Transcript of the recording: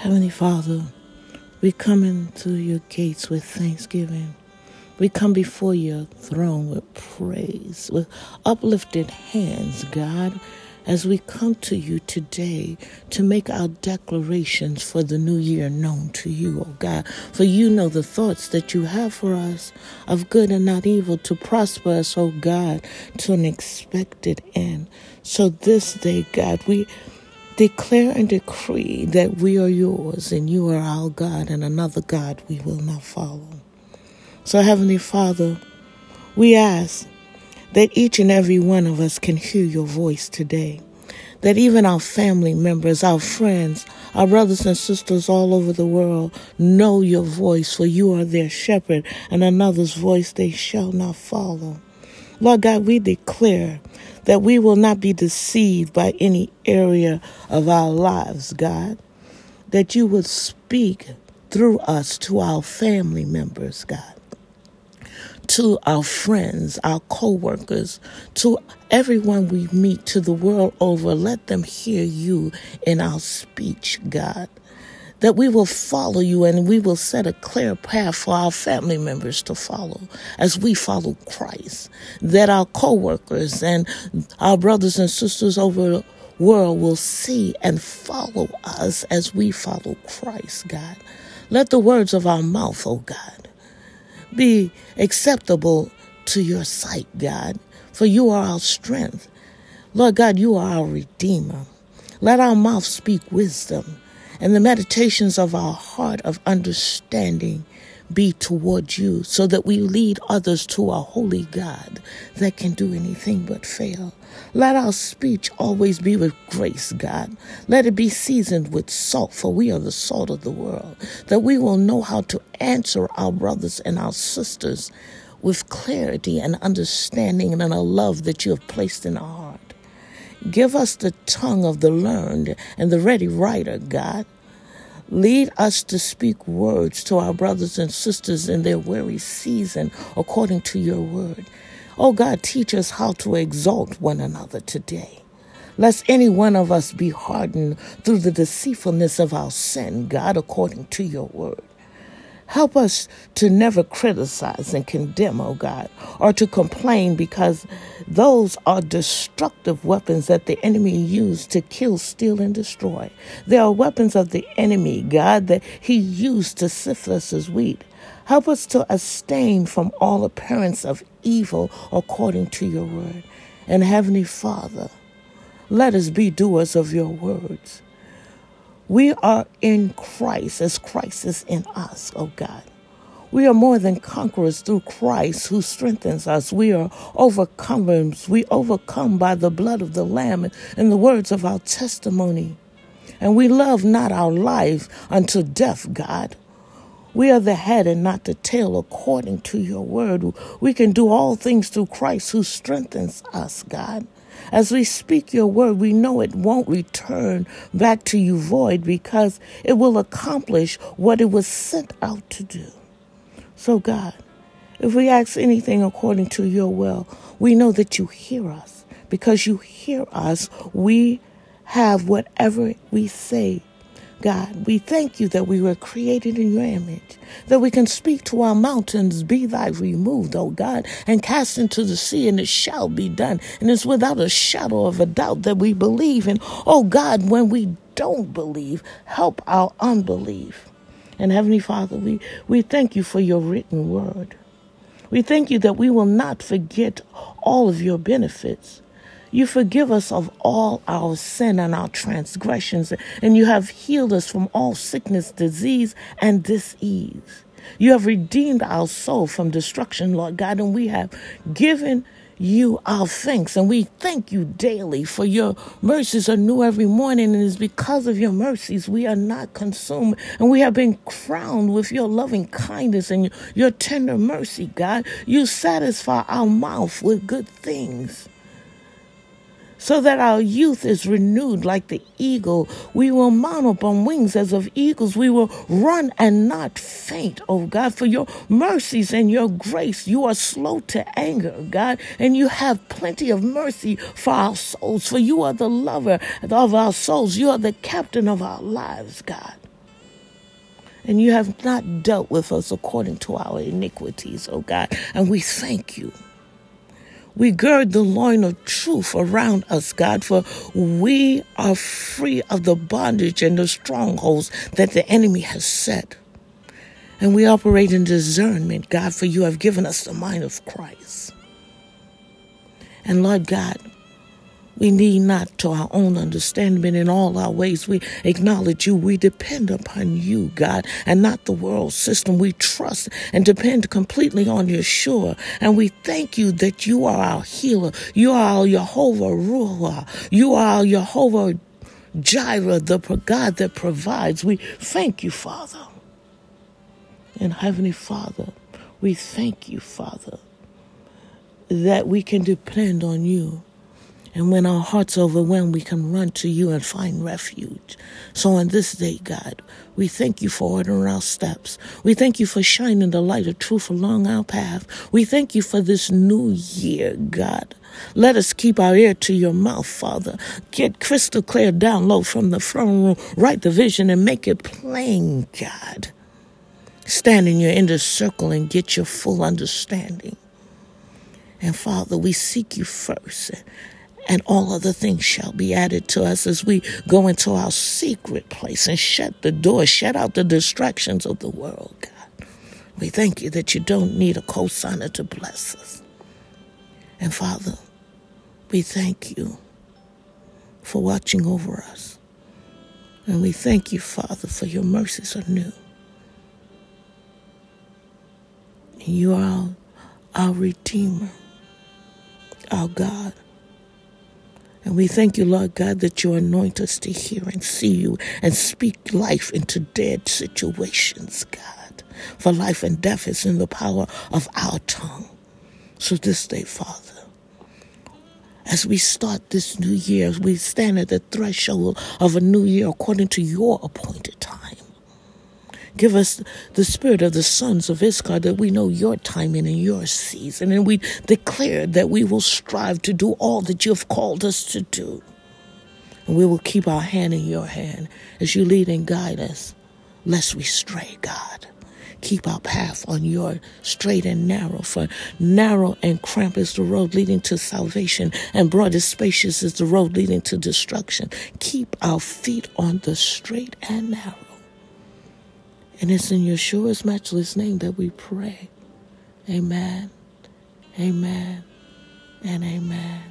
Heavenly Father, we come into your gates with thanksgiving. We come before your throne with praise, with uplifted hands, God, as we come to you today to make our declarations for the new year known to you, oh God. For you know the thoughts that you have for us of good and not evil to prosper us, oh God, to an expected end. So this day, God, we declare and decree that we are yours and you are our God and another God we will not follow. So, Heavenly Father, we ask that each and every one of us can hear your voice today. That even our family members, our friends, our brothers and sisters all over the world know your voice, for you are their shepherd, and another's voice they shall not follow. Lord God, we declare that we will not be deceived by any area of our lives, God. That you would speak through us to our family members, God. To our friends, our co workers, to everyone we meet, to the world over, let them hear you in our speech, God that we will follow you and we will set a clear path for our family members to follow as we follow Christ. That our co-workers and our brothers and sisters over the world will see and follow us as we follow Christ, God. Let the words of our mouth, oh God, be acceptable to your sight, God, for you are our strength. Lord God, you are our Redeemer. Let our mouth speak wisdom and the meditations of our heart of understanding be toward you so that we lead others to a holy God that can do anything but fail. Let our speech always be with grace, God. Let it be seasoned with salt, for we are the salt of the world, that we will know how to answer our brothers and our sisters with clarity and understanding and a love that you have placed in our heart. Give us the tongue of the learned and the ready writer, God. Lead us to speak words to our brothers and sisters in their weary season according to your word. Oh God, teach us how to exalt one another today. Lest any one of us be hardened through the deceitfulness of our sin, God, according to your word. Help us to never criticize and condemn, oh God, or to complain because those are destructive weapons that the enemy used to kill, steal, and destroy. They are weapons of the enemy, God, that he used to sift us as wheat. Help us to abstain from all appearance of evil according to your word. And Heavenly Father, let us be doers of your words. We are in Christ as Christ is in us, oh God. We are more than conquerors through Christ who strengthens us. We are overcomers. We overcome by the blood of the Lamb and the words of our testimony. And we love not our life unto death, God. We are the head and not the tail according to your word. We can do all things through Christ who strengthens us, God. As we speak your word, we know it won't return back to you void because it will accomplish what it was sent out to do. So, God, if we ask anything according to your will, we know that you hear us. Because you hear us, we have whatever we say God, we thank you that we were created in your image, that we can speak to our mountains, be thy removed, O God, and cast into the sea, and it shall be done. And it's without a shadow of a doubt that we believe. And, oh God, when we don't believe, help our unbelief. And Heavenly Father, we, we thank you for your written word. We thank you that we will not forget all of your benefits. You forgive us of all our sin and our transgressions, and you have healed us from all sickness, disease, and disease. You have redeemed our soul from destruction, Lord God, and we have given you our thanks. And we thank you daily for your mercies are new every morning. And it's because of your mercies we are not consumed. And we have been crowned with your loving kindness and your tender mercy, God. You satisfy our mouth with good things so that our youth is renewed like the eagle. We will mount up on wings as of eagles. We will run and not faint, oh God, for your mercies and your grace. You are slow to anger, God, and you have plenty of mercy for our souls, for you are the lover of our souls. You are the captain of our lives, God. And you have not dealt with us according to our iniquities, O God. And we thank you. We gird the loin of truth around us, God, for we are free of the bondage and the strongholds that the enemy has set. And we operate in discernment, God, for you have given us the mind of Christ. And Lord God, we need not to our own understanding, in all our ways we acknowledge you. We depend upon you, God, and not the world system. We trust and depend completely on Yeshua. And we thank you that you are our healer. You are our Jehovah Ruah. You are our Jehovah Jireh, the God that provides. We thank you, Father. And Heavenly Father, we thank you, Father, that we can depend on you. And when our hearts overwhelmed, we can run to you and find refuge. So on this day, God, we thank you for ordering our steps. We thank you for shining the light of truth along our path. We thank you for this new year, God. Let us keep our ear to your mouth, Father. Get crystal clear download from the throne room. Write the vision and make it plain, God. Stand in your inner circle and get your full understanding. And Father, we seek you first and all other things shall be added to us as we go into our secret place and shut the door, shut out the distractions of the world, God. We thank you that you don't need a cosigner to bless us. And Father, we thank you for watching over us. And we thank you, Father, for your mercies are new. You are our, Redeemer, our God. And we thank you, Lord God, that you anoint us to hear and see you and speak life into dead situations, God. For life and death is in the power of our tongue. So this day, Father, as we start this new year, as we stand at the threshold of a new year according to your appointed Give us the spirit of the sons of Issachar that we know your timing and your season. And we declare that we will strive to do all that you have called us to do. And we will keep our hand in your hand as you lead and guide us, lest we stray, God. Keep our path on your straight and narrow, for narrow and cramped is the road leading to salvation, and broad and spacious is the road leading to destruction. Keep our feet on the straight and narrow and it's in Yeshua's matchless name that we pray. Amen, amen, and amen.